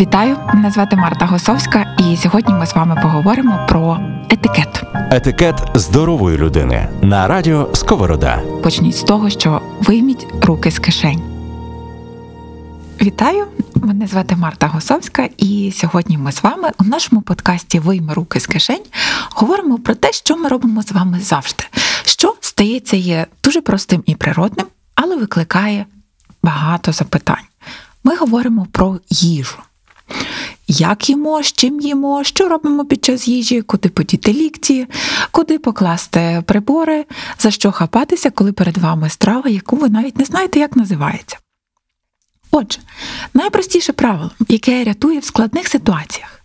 Вітаю, мене звати Марта Госовська, і сьогодні ми з вами поговоримо про етикет. Етикет здорової людини на радіо Сковорода. Почніть з того, що вийміть руки з кишень. Вітаю, мене звати Марта Госовська, і сьогодні ми з вами у нашому подкасті Вийми руки з кишень говоримо про те, що ми робимо з вами завжди. Що стається є дуже простим і природним, але викликає багато запитань. Ми говоримо про їжу. Як їмо, з чим їмо, що робимо під час їжі, куди подіти лікті, куди покласти прибори, за що хапатися, коли перед вами страва, яку ви навіть не знаєте, як називається. Отже, найпростіше правило, яке рятує в складних ситуаціях.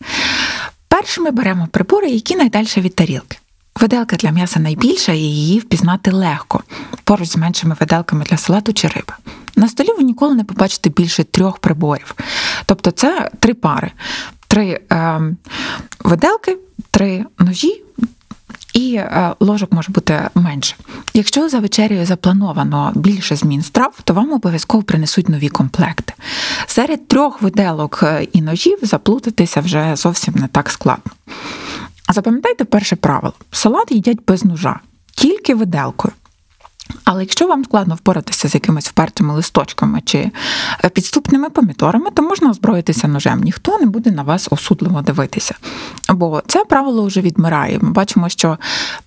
Перше ми беремо прибори, які найдальше від тарілки. Виделка для м'яса найбільша і її впізнати легко, поруч з меншими виделками для салату чи риби. На столі ви ніколи не побачите більше трьох приборів. Тобто це три пари: три е, виделки, три ножі. І е, ложок може бути менше. Якщо за вечерею заплановано більше змін страв, то вам обов'язково принесуть нові комплекти. Серед трьох виделок е, і ножів заплутатися вже зовсім не так складно. Запам'ятайте перше правило: салат їдять без ножа, тільки виделкою. Але якщо вам складно впоратися з якимись впертими листочками чи е, підступними помідорами, то можна озброїтися ножем. Ніхто не буде на вас осудливо дивитися. Бо це правило вже відмирає. Ми бачимо, що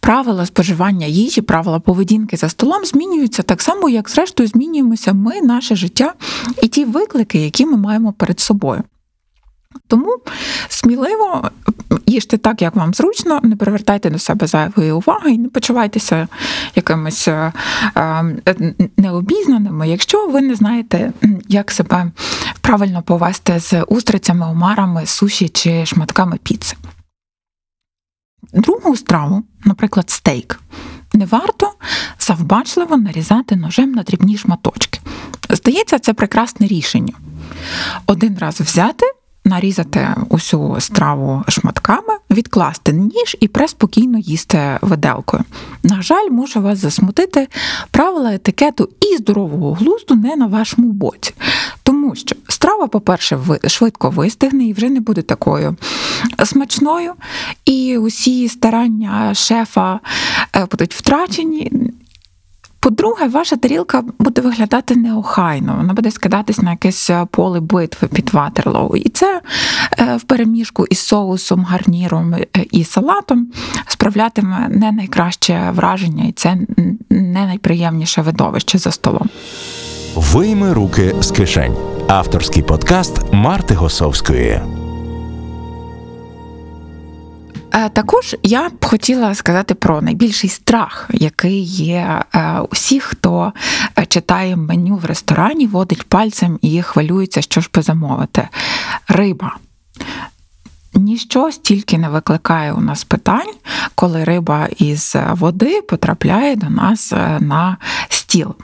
правила споживання їжі, правила поведінки за столом змінюються так само, як зрештою змінюємося ми, наше життя і ті виклики, які ми маємо перед собою. Тому сміливо їжте так, як вам зручно, не привертайте до себе зайвої уваги і не почувайтеся якимись е, е, необізнаними, якщо ви не знаєте, як себе правильно повести з устрицями, омарами, суші чи шматками піци. Другу страву, наприклад, стейк, не варто завбачливо нарізати ножем на дрібні шматочки. Здається, це прекрасне рішення. Один раз взяти нарізати усю страву шматками, відкласти ніж і преспокійно їсти виделкою. На жаль, можу вас засмутити, правила етикету і здорового глузду не на вашому боці. Тому що страва, по-перше, швидко вистигне і вже не буде такою смачною, і усі старання шефа е, будуть втрачені. По-друге, ваша тарілка буде виглядати неохайно, вона буде скидатись на якесь е, поле битви під ватерлоу. І це е, в переміжку із соусом, гарніром е, і салатом справлятиме не найкраще враження, і це не найприємніше видовище за столом. Вийми руки з кишень. Авторський подкаст Марти Госовської. Е, також я б хотіла сказати про найбільший страх, який є е, усіх, хто е, читає меню в ресторані, водить пальцем і хвилюється, що ж би замовити. Риба. Ніщо стільки не викликає у нас питань, коли риба із води потрапляє до нас на стіл.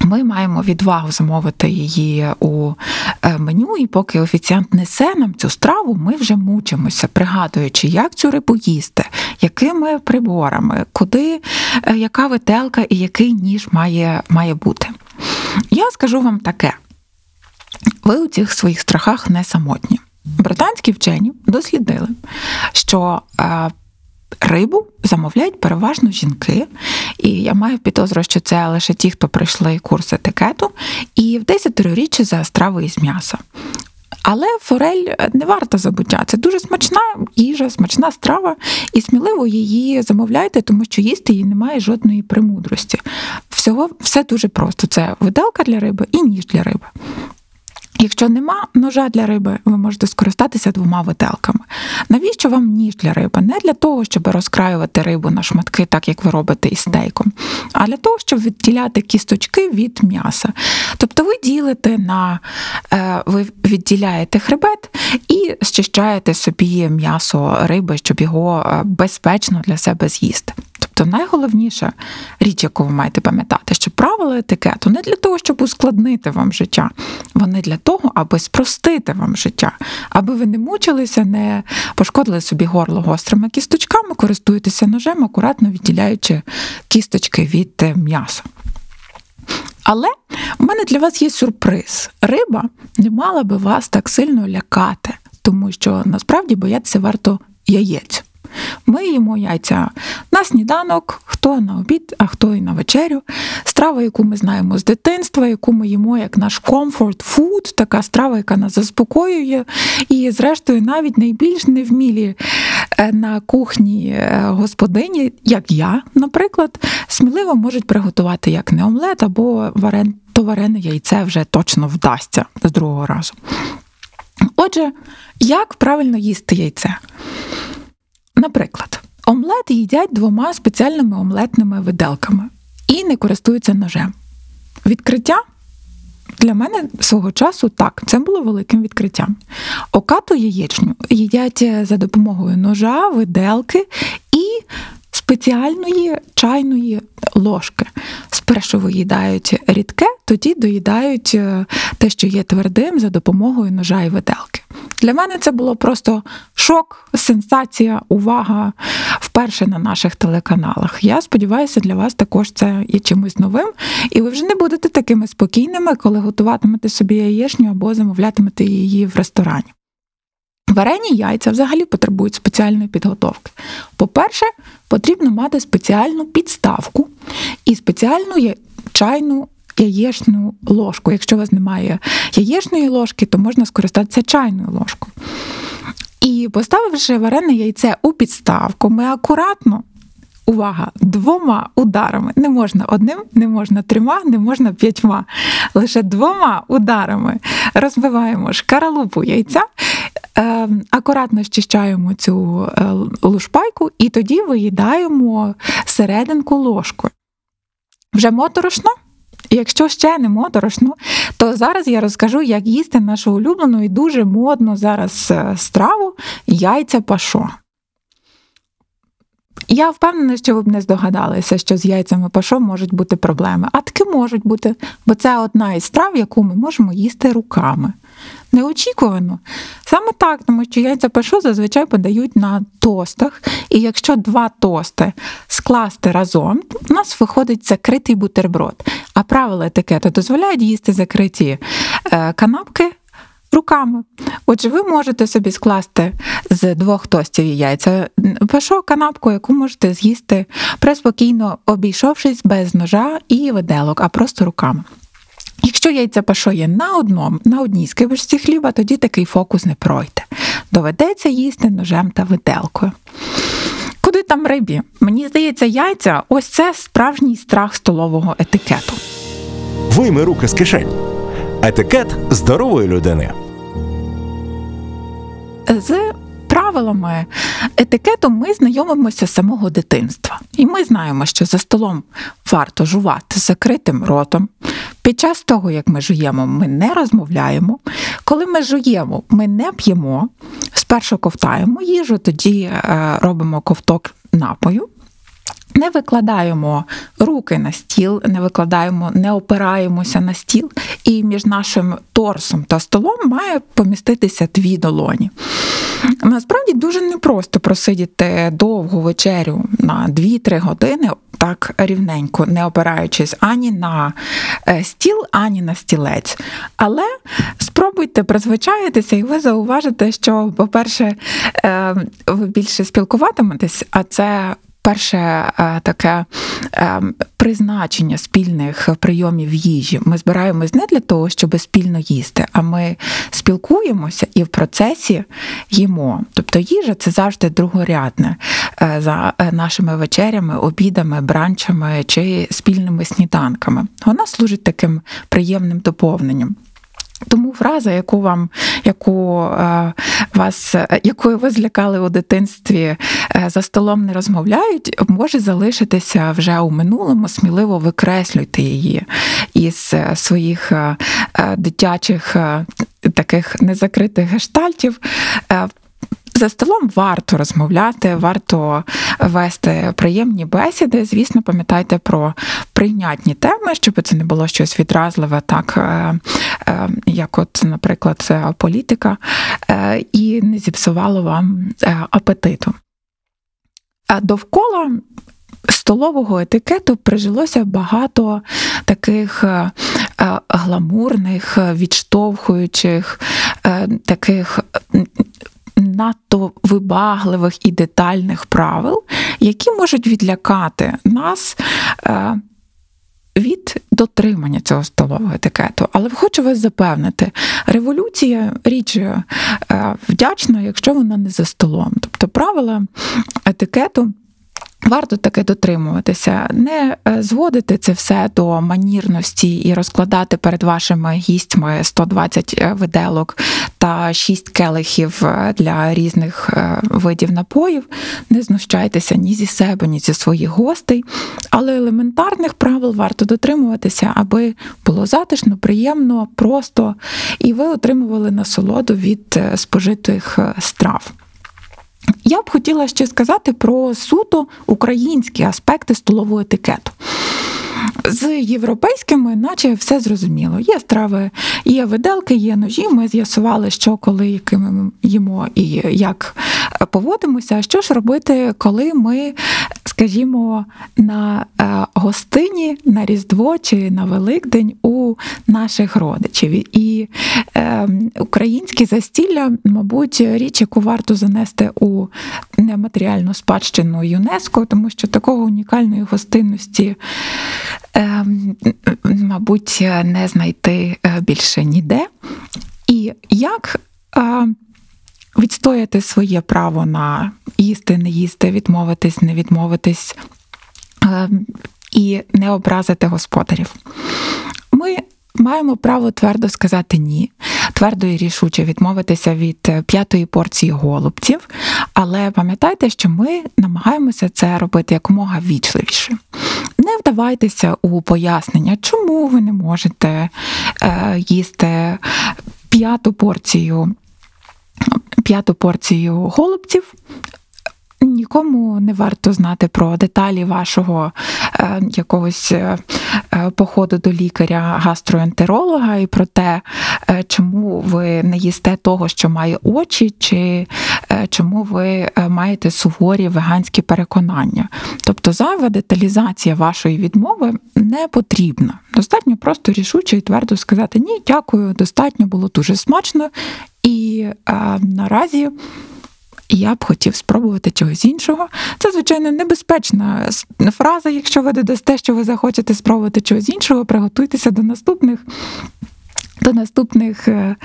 Ми маємо відвагу замовити її у е, меню, і поки офіціант несе нам цю страву, ми вже мучимося, пригадуючи, як цю рибу їсти, якими приборами, куди, е, яка вителка і який ніж має, має бути. Я скажу вам таке: ви у цих своїх страхах не самотні. Британські вчені дослідили, що е, Рибу замовляють переважно жінки, і я маю підозру, що це лише ті, хто пройшли курс етикету, і в 10 річчя за страви із м'яса. Але форель не варта забуття. Це дуже смачна їжа, смачна страва, і сміливо її замовляйте, тому що їсти її немає жодної примудрості. Всього все дуже просто: це виделка для риби і ніж для риби. Якщо нема ножа для риби, ви можете скористатися двома виделками. Навіщо вам ніж для риби? Не для того, щоб розкраювати рибу на шматки, так як ви робите із стейком, а для того, щоб відділяти кісточки від м'яса. Тобто ви ділите на е, ви відділяєте хребет і щищаєте собі м'ясо риби, щоб його е, безпечно для себе з'їсти. Тобто найголовніша річ, яку ви маєте пам'ятати, що правила етикету не для того, щоб ускладнити вам життя, вони для того, аби спростити вам життя, аби ви не мучилися, не пошкодили собі горло гострими кісточками, користуєтеся ножем, акуратно відділяючи кісточки від е, м'яса. Але у мене для вас є сюрприз. Риба не мала би вас так сильно лякати, тому що насправді боятися варто яєць. Ми їмо яйця на сніданок, хто на обід, а хто і на вечерю. Страва, яку ми знаємо з дитинства, яку ми їмо як наш comfort food, така страва, яка нас заспокоює. І, зрештою, навіть найбільш невмілі е, на кухні е, господині, як я, наприклад, сміливо можуть приготувати як не омлет або варен, то варене яйце вже точно вдасться з другого разу. Отже, як правильно їсти яйце? Наприклад, омлет їдять двома спеціальними омлетними виделками і не користуються ножем. Відкриття для мене свого часу так, це було великим відкриттям. Окату яєчню їдять за допомогою ножа, виделки і спеціальної чайної ложки. Спершу виїдають рідке, тоді доїдають е, те, що є твердим, за допомогою ножа і виделки. Для мене це було просто шок, сенсація, увага вперше на наших телеканалах. Я сподіваюся, для вас також це є чимось новим, і ви вже не будете такими спокійними, коли готуватимете собі яєчню або замовлятимете її в ресторані. Варені яйця взагалі потребують спеціальної підготовки. По-перше, потрібно мати спеціальну підставку і спеціальну чайну яєчну ложку. Якщо у вас немає яєчної ложки, то можна скористатися чайною ложкою. І поставивши варене яйце у підставку, ми акуратно. Увага, двома ударами. Не можна одним, не можна трьома, не можна п'ятьма. Лише двома ударами розбиваємо шкаралупу яйця, акуратно щищаємо цю е, лушпайку і тоді виїдаємо серединку ложкою. Вже моторошно? Якщо ще не моторошно, то зараз я розкажу, як їсти нашу улюблену і дуже модну зараз е, страву яйця пашо. Я впевнена, що ви б не здогадалися, що з яйцями пашо можуть бути проблеми. А таки можуть бути, бо це одна із страв, яку ми можемо їсти руками. Неочікувано. Саме так, тому що яйця пашо зазвичай подають на тостах, і якщо два тости скласти разом, у нас виходить закритий бутерброд. А правила етикету дозволяють їсти закриті е, канапки руками. Отже, ви можете собі скласти з двох тостів яйця пашо канапку, яку можете з'їсти преспокійно обійшовшись без ножа і виделок, а просто руками. Якщо яйця пашо є на одному, на одній скибочці хліба, тоді такий фокус не пройде. Доведеться їсти ножем та виделкою. Куди там рибі? Мені здається, яйця ось це справжній страх столового етикету. Вийми руки з кишень. Етикет здорової людини. З правилами етикету ми знайомимося з самого дитинства. І ми знаємо, що за столом варто жувати закритим ротом. Під час того, як ми жуємо, ми не розмовляємо. Коли ми жуємо, ми не п'ємо. Спершу ковтаємо їжу, тоді е, робимо ковток напою. Не викладаємо руки на стіл, не викладаємо, не опираємося на стіл, і між нашим торсом та столом має поміститися дві долоні. Насправді дуже непросто просидіти довгу вечерю на 2-3 години, так рівненько, не опираючись ані на е, стіл, ані на стілець. Але спробуйте призвичаїтися, і ви зауважите, що, по-перше, е, ви більше спілкуватиметесь, а це перше е, таке е, призначення спільних прийомів їжі. Ми збираємось не для того, щоб спільно їсти, а ми спілкуємося і в процесі їмо. Тобто їжа це завжди другорядне е, за нашими вечерями, обідами, бранчами чи спільними сніданками. Вона служить таким приємним доповненням. Тому фраза, яку вам, яку е, вас, якою ви злякали у дитинстві, е, за столом не розмовляють, може залишитися вже у минулому. Сміливо викреслюйте її із е, своїх дитячих таких незакритих гештальтів. За столом варто розмовляти, варто вести приємні бесіди. Звісно, пам'ятайте про прийнятні теми, щоб це не було щось відразливе, так е, е, як, от, наприклад, політика, е, і не зіпсувало вам апетиту. Довкола столового етикету прижилося багато таких гламурних, відштовхуючих, таких надто вибагливих і детальних правил, які можуть відлякати нас. е, Від дотримання цього столового етикету, але хочу вас запевнити, революція річ е, вдячна, якщо вона не за столом. Тобто правила етикету Варто таки дотримуватися, не е, зводити це все до манірності і розкладати перед вашими гістьми 120 е, виделок та 6 келихів е, для різних видів напоїв. Не знущайтеся ні зі себе, ні зі своїх гостей, але елементарних правил варто дотримуватися, аби було затишно, приємно, просто і ви отримували насолоду від спожитих страв. Я б хотіла ще сказати про суто українські аспекти столового етикету. З європейськими, наче все зрозуміло. Є страви, є виделки, є ножі. Ми з'ясували, що коли якими ми їмо і як поводимося. Що ж робити, коли ми, скажімо, на е, гостині на Різдво чи на Великдень у наших родичів? І е, українське застілля, мабуть, річ, яку варто занести у нематеріальну спадщину ЮНЕСКО, тому що такого унікальної гостинності. Ем, мабуть, не знайти е, більше ніде. І як е, відстояти своє право на їсти, не їсти, відмовитись, не відмовитись ем, і не образити господарів. Ми маємо право твердо сказати ні, твердо і рішуче відмовитися від е, п'ятої порції голубців, але пам'ятайте, що ми намагаємося це робити якомога вічливіше. Вдавайтеся у пояснення, чому ви не можете е, їсти п'яту порцію. П'яту порцію голубців, Нікому не варто знати про деталі вашого е, якогось е, е, походу до лікаря-гастроентеролога і про те, е, чому ви не їсте того, що має очі, чи е, чому ви е, маєте суворі веганські переконання. Тобто зайва деталізація вашої відмови не потрібна. Достатньо просто рішуче і твердо сказати ні, дякую, достатньо було дуже смачно. І наразі я б хотів спробувати чогось іншого. Це, звичайно, небезпечна фраза. Якщо ви додасте, що ви захочете спробувати чогось іншого, приготуйтеся до наступних. До наступних е,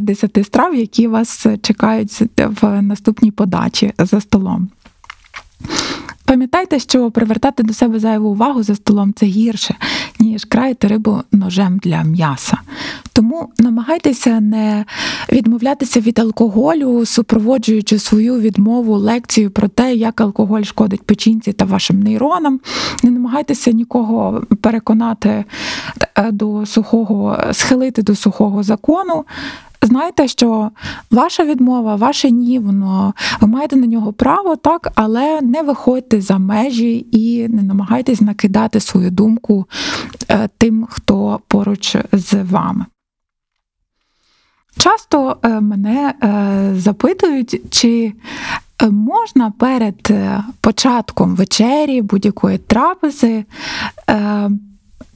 десяти страв, які вас чекають в наступній подачі за столом. Пам'ятайте, що привертати до себе зайву увагу за столом це гірше, ніж країти рибу ножем для м'яса. Тому намагайтеся не відмовлятися від алкоголю, супроводжуючи свою відмову лекцію про те, як алкоголь шкодить печінці та вашим нейронам. Не намагайтеся нікого переконати е, до сухого, схилити до сухого закону. Знайте, що ваша відмова, ваше ні, воно ви маєте на нього право, так, але не виходьте за межі і не намагайтесь накидати свою думку е, тим, хто поруч з вами. Часто е, мене е, запитують, чи можна перед початком вечері будь-якої трапези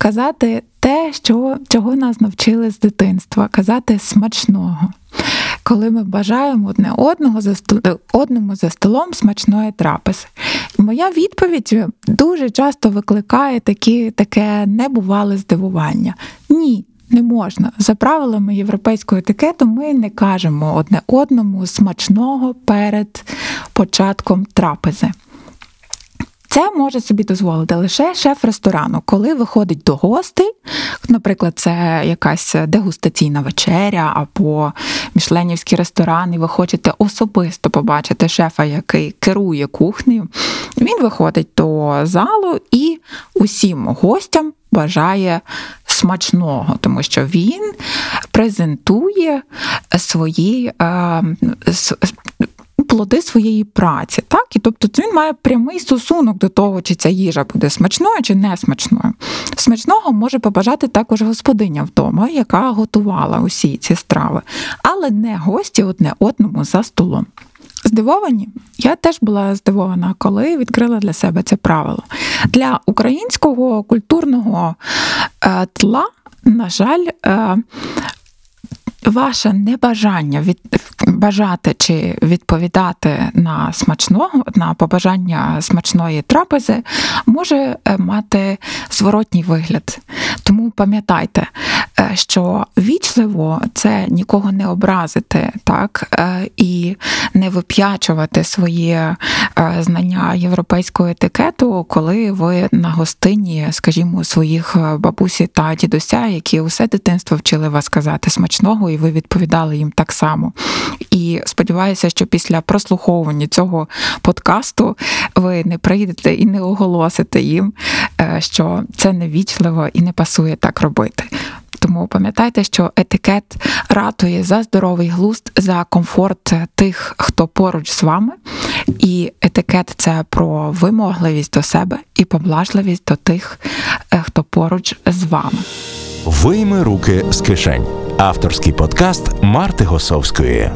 казати те, що, чого нас навчили з дитинства, казати смачного. Коли ми бажаємо одне одного за одному за столом смачної трапези. Моя відповідь дуже часто викликає такі, таке небувале здивування. Ні, не можна. За правилами європейського етикету ми не кажемо одне одному смачного перед початком трапези. Це може собі дозволити лише шеф ресторану, коли виходить до гостей, наприклад, це якась дегустаційна вечеря або мішленівський ресторан, і ви хочете особисто побачити шефа, який керує кухнею. Він виходить до залу і усім гостям бажає смачного, тому що він презентує свої плоди своєї праці. Так? І тобто він має прямий стосунок до того, чи ця їжа буде смачною чи не смачною. Смачного може побажати також господиня вдома, яка готувала усі ці страви, але не гості одне одному за столом. Здивовані? Я теж була здивована, коли відкрила для себе це правило. Для українського культурного е, тла, на жаль, е, ваше небажання від бажати чи відповідати на смачного на побажання смачної трапези може е, мати зворотній вигляд. Тому пам'ятайте, е, що вічливо це нікого не образити, так е, і не вип'ячувати своє знання європейського етикету, коли ви на гостині, скажімо, своїх бабусі та дідуся, які усе дитинство вчили вас казати смачного, і ви відповідали їм так само. І сподіваюся, що після прослуховування цього подкасту ви не прийдете і не оголосите їм, е, що це невічливо і не пасує так робити. Тому пам'ятайте, що етикет ратує за здоровий глузд, за комфорт тих, хто поруч з вами. І етикет це про вимогливість до себе і поблажливість до тих, е, хто поруч з вами. Вийми руки з кишень. Авторський подкаст Марти Госовської.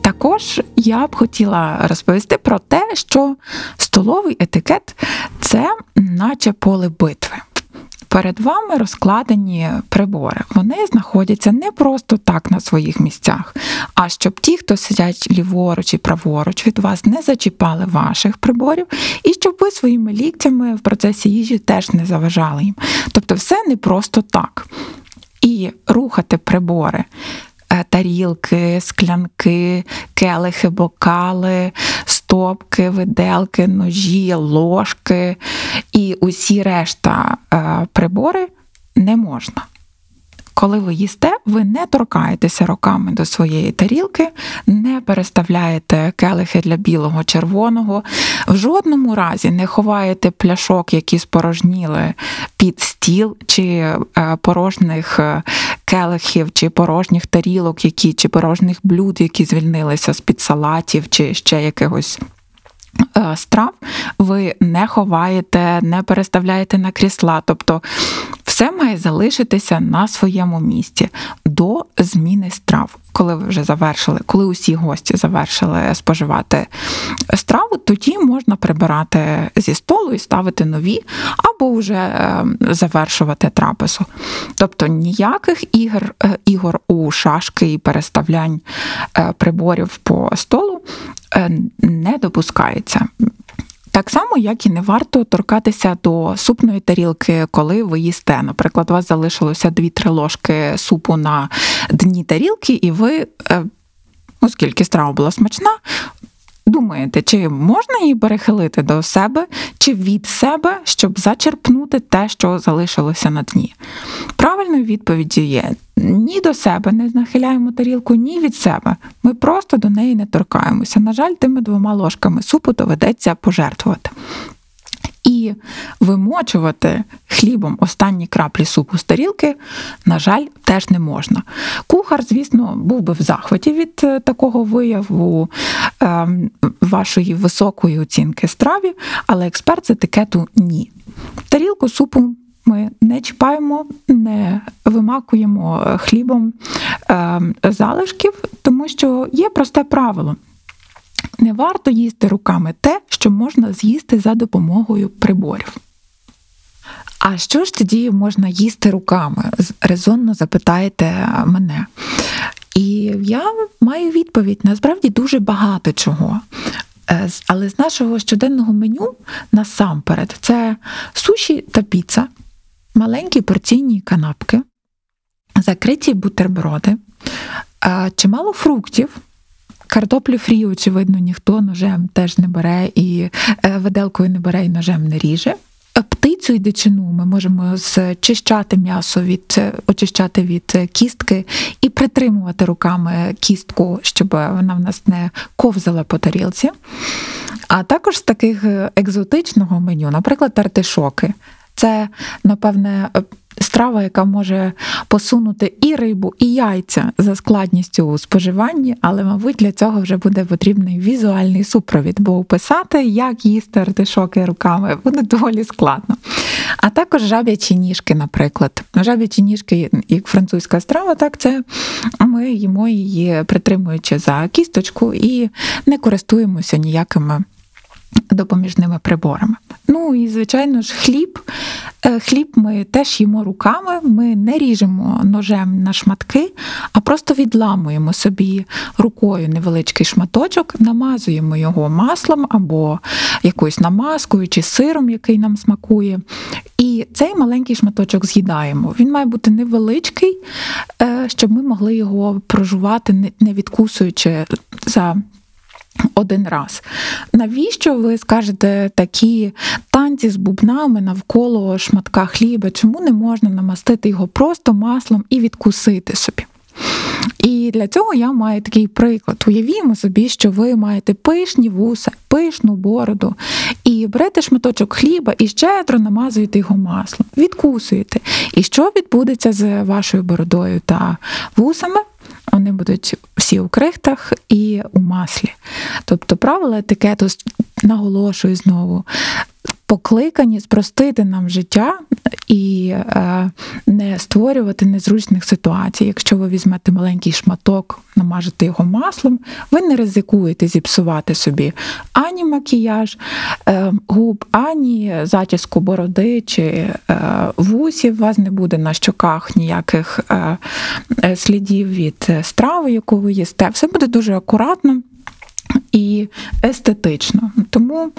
Також я б хотіла розповісти про те, що столовий етикет це наче поле битви. Перед вами розкладені прибори. Вони знаходяться не просто так на своїх місцях, а щоб ті, хто сидять ліворуч і праворуч, від вас не зачіпали ваших приборів, і щоб ви своїми ліктями в процесі їжі теж не заважали їм. Тобто, все не просто так. І рухати прибори Е, тарілки, склянки, келихи, бокали, стопки, виделки, ножі, ложки і усі решта е, прибори не можна. Коли ви їсте, ви не торкаєтеся руками до своєї тарілки, не переставляєте келихи для білого, червоного, в жодному разі не ховаєте пляшок, які спорожніли під стіл, чи е, порожніх е, келихів, чи порожніх тарілок, які, чи порожніх блюд, які звільнилися з під салатів, чи ще якихось. Е, страв ви не ховаєте, не переставляєте на крісла, тобто все має залишитися на своєму місці до зміни страв. Коли ви вже завершили, коли усі гості завершили споживати страву, тоді можна прибирати зі столу і ставити нові, або вже е, завершувати трапезу. Тобто ніяких ігор е, ігор у шашки і переставлянь е, приборів по столу не допускається. Так само, як і не варто торкатися до супної тарілки, коли ви їсте. Наприклад, у вас залишилося 2-3 ложки супу на дні тарілки, і ви, е, оскільки страва була смачна, думаєте, чи можна її перехилити до себе, чи від себе, щоб зачерпнути те, що залишилося на дні? Правильною відповіддю є ні до себе не нахиляємо тарілку, ні від себе. Ми просто до неї не торкаємося. На жаль, тими двома ложками супу доведеться пожертвувати. І вимочувати хлібом останні краплі супу з тарілки, на жаль, теж не можна. Кухар, звісно, був би в захваті від е, такого вияву ем, вашої високої оцінки страві, але експерт з етикету ні. Тарілку супу ми не чіпаємо, не вимакуємо е, хлібом е, залишків, тому що є просте правило. Не варто їсти руками те, що можна з'їсти за допомогою приборів. А що ж тоді можна їсти руками? Резонно запитаєте мене. І я маю відповідь: насправді дуже багато чого. Е, але з нашого щоденного меню насамперед це суші та піца, маленькі порційні канапки, закриті бутерброди, чимало фруктів. Картоплю фрі, очевидно, ніхто ножем теж не бере і е, виделкою не бере і ножем не ріже. Птицю і дичину ми можемо зчищати м'ясо від е, очищати від кістки і притримувати руками кістку, щоб вона в нас не ковзала по тарілці. А також з таких е, екзотичного меню, наприклад, артишоки. Це, напевне, страва, яка може посунути і рибу, і яйця за складністю у споживанні, але, мабуть, для цього вже буде потрібний візуальний супровід, бо описати, як їсти артишоки руками, буде доволі складно. А також жаб'ячі ніжки, наприклад. Жаб'ячі ніжки, як французька страва, так це ми їмо її притримуючи за кісточку і не користуємося ніякими допоміжними приборами. Ну і звичайно ж, хліб. Е, Хліб ми теж їмо руками, ми не ріжемо ножем на шматки, а просто відламуємо собі рукою невеличкий шматочок, намазуємо його маслом або якоюсь намазкою чи сиром, який нам смакує. І цей маленький шматочок з'їдаємо. Він має бути невеличкий, е, щоб ми могли його прожувати, не- відкусуючи за один раз. Навіщо ви скажете такі танці з бубнами навколо шматка хліба? Чому не можна намастити його просто маслом і відкусити собі? І для цього я маю такий приклад. Уявімо собі, що ви маєте пишні вуса, пишну бороду, і берете шматочок хліба і щедро намазуєте його маслом, відкусуєте. І що відбудеться з вашою бородою та вусами? Вони будуть всі у крихтах і у маслі. Тобто правила етикету наголошую знову. Покликані спростити нам життя і е, не створювати незручних ситуацій. Якщо ви візьмете маленький шматок, намажете його маслом, ви не ризикуєте зіпсувати собі ані макіяж е, губ, ані зачіску бороди чи е, вусів. У вас не буде на щоках ніяких е, е, слідів від е, страви, яку ви їсте. Все буде дуже акуратно і естетично. Тому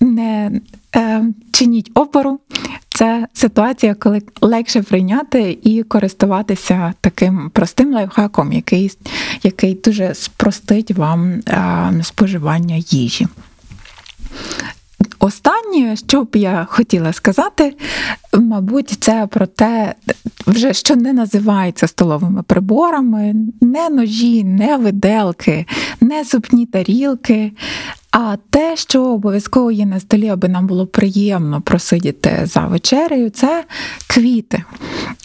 не е, чиніть опору. Це ситуація, коли легше прийняти і користуватися таким простим лайфхаком, який, який дуже спростить вам е, споживання їжі. Останнє, що б я хотіла сказати, мабуть, це про те, вже що не називається столовими приборами, не ножі, не виделки, не зубні тарілки, а те, що обов'язково є на столі, аби нам було приємно просидіти за вечерею, це квіти.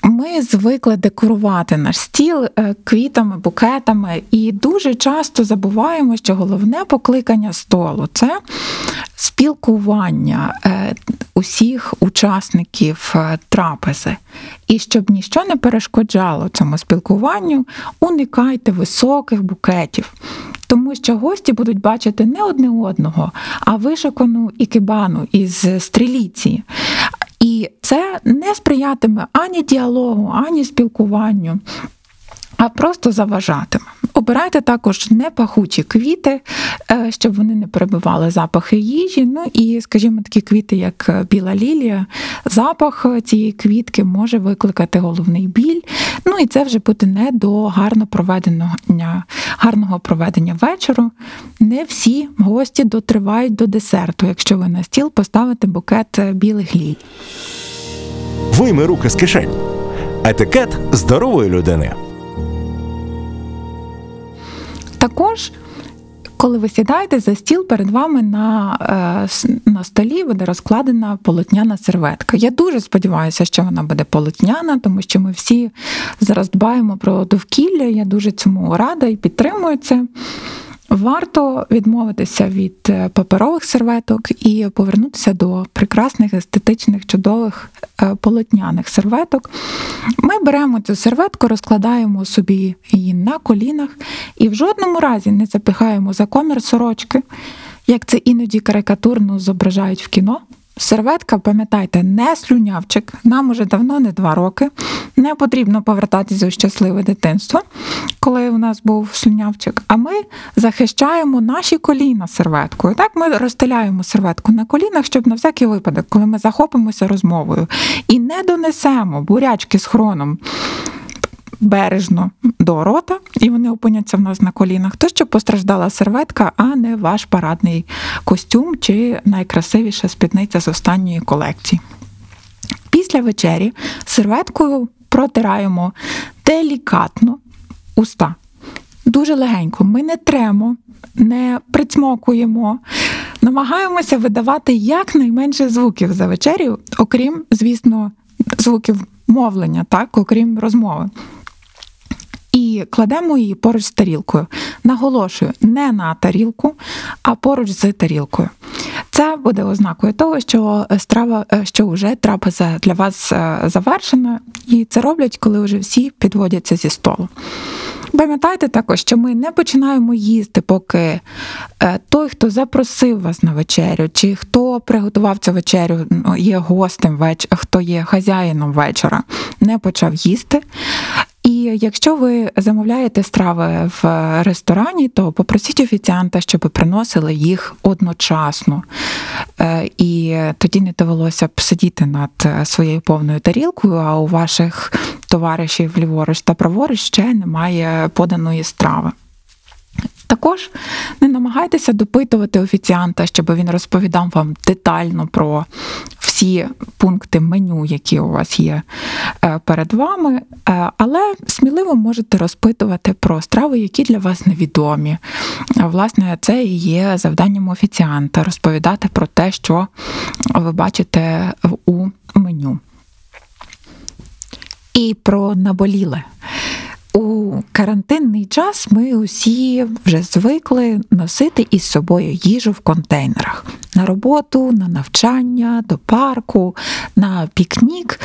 Ми звикли декорувати наш стіл е, квітами, букетами, і дуже часто забуваємо, що головне покликання столу це спілкування е, усіх учасників е, трапези. І щоб ніщо не перешкоджало цьому спілкуванню, уникайте високих букетів. Тому що гості будуть бачити не одне одного, а вишикану ікебану із стріліці. І це не сприятиме ані діалогу, ані спілкуванню, а просто заважатиме. Обирайте також непахучі квіти, е, щоб вони не перебивали запахи їжі. Ну і, скажімо, такі квіти, як біла лілія, запах цієї квітки може викликати головний біль. Ну і це вже буде не до гарно проведеного гарного проведення вечору. Не всі гості дотривають до десерту, якщо ви на стіл поставите букет білих лілій. Вийми руки з кишень. Етикет здорової людини. Також, коли ви сідаєте за стіл, перед вами на на столі буде розкладена полотняна серветка. Я дуже сподіваюся, що вона буде полотняна, тому що ми всі зараз дбаємо про довкілля. Я дуже цьому рада і підтримую це. Варто відмовитися від паперових серветок і повернутися до прекрасних, естетичних, чудових полотняних серветок. Ми беремо цю серветку, розкладаємо собі її на колінах і в жодному разі не запихаємо за комір сорочки, як це іноді карикатурно зображають в кіно. Серветка, пам'ятайте, не слюнявчик. Нам уже давно не два роки. Не потрібно повертатися у щасливе дитинство, коли у нас був слюнявчик. А ми захищаємо наші коліна серветкою. Так, ми розстеляємо серветку на колінах, щоб на всякий випадок, коли ми захопимося розмовою і не донесемо бурячки з хроном. Бережно до рота, і вони опиняться в нас на колінах, то що постраждала серветка, а не ваш парадний костюм чи найкрасивіша спідниця з останньої колекції. Після вечері серветкою протираємо делікатно уста. Дуже легенько. Ми не тремо, не прицмокуємо, намагаємося видавати якнайменше звуків за вечерю, окрім, звісно, звуків мовлення, так, окрім розмови. І кладемо її поруч з тарілкою. Наголошую, не на тарілку, а поруч з тарілкою. Це буде ознакою того, що страва, е, що вже трапеза для вас е, завершена, і це роблять, коли вже всі підводяться зі столу. Пам'ятайте також, що ми не починаємо їсти, поки е, той, хто запросив вас на вечерю, чи хто приготував цю вечерю, ну, є гостем вечора, хто є хазяїном вечора, не почав їсти. І якщо ви замовляєте страви в ресторані, то попросіть офіціанта, щоб приносили їх одночасно. Е, І тоді не довелося б сидіти над своєю повною тарілкою, а у ваших товаришів ліворуч та праворуч ще немає поданої страви. Також не намагайтеся допитувати офіціанта, щоб він розповідав вам детально про всі пункти меню, які у вас є е, перед вами, Е, але сміливо можете розпитувати про страви, які для вас невідомі. Е, Власне, це і є завданням офіціанта розповідати про те, що ви бачите у меню. І про наболіле. Карантинний час ми усі вже звикли носити із собою їжу в контейнерах на роботу, на навчання, до парку, на пікнік.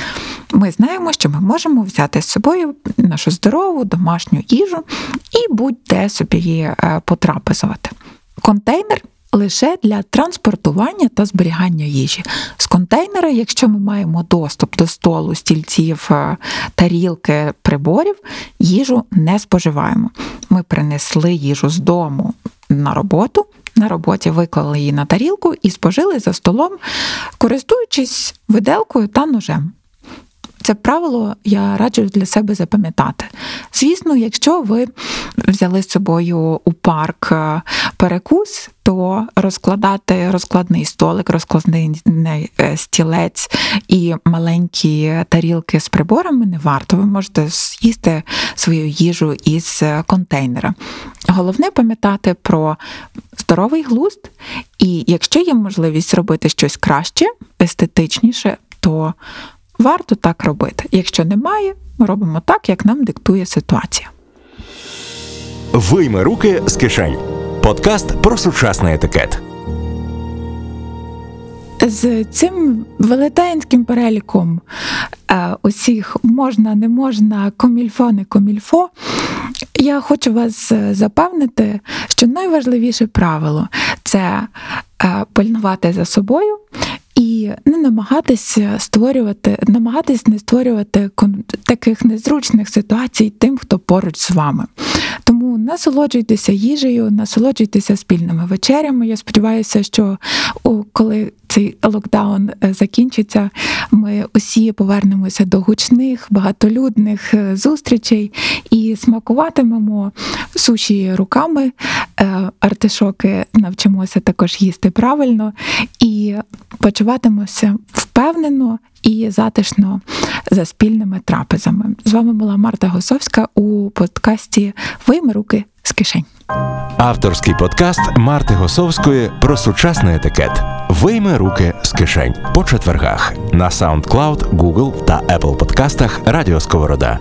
Ми знаємо, що ми можемо взяти з собою нашу здорову домашню їжу і будь-де собі е, потрапезувати. Контейнер лише для транспортування та зберігання їжі. З контейнера, якщо ми маємо доступ до столу, стільців, е, тарілки, приборів, їжу не споживаємо. Ми принесли їжу з дому на роботу. На роботі виклали її на тарілку і спожили за столом, користуючись виделкою та ножем. Це правило я раджу для себе запам'ятати. Звісно, якщо ви взяли з собою у парк е, перекус, то розкладати розкладний столик, розкладний е, стілець і маленькі тарілки з приборами не варто. Ви можете з'їсти свою їжу із контейнера. Головне пам'ятати про здоровий глузд, і якщо є можливість робити щось краще, естетичніше, то варто так робити. Якщо немає, ми робимо так, як нам диктує ситуація. Вийми руки з кишень. Подкаст про сучасний етикет. З цим велетенським переліком е, усіх можна, не можна, комільфо, не комільфо. Я хочу вас запевнити, що найважливіше правило це е, пильнувати за собою. І не намагатися створювати, намагатись не створювати таких незручних ситуацій тим, хто поруч з вами. Насолоджуйтеся їжею, насолоджуйтеся спільними вечерями. Я сподіваюся, що коли цей локдаун е, закінчиться, ми усі повернемося до гучних, багатолюдних е, зустрічей і смакуватимемо суші руками, е, артишоки навчимося також їсти правильно і почуватимемося впевнено і затишно за спільними трапезами. З вами була Марта Госовська у подкасті Вийми руки з кишень. Авторський подкаст Марти Госовської про сучасний етикет. Вийми руки з кишень по четвергах на SoundCloud, Google та Apple подкастах Радіо Сковорода.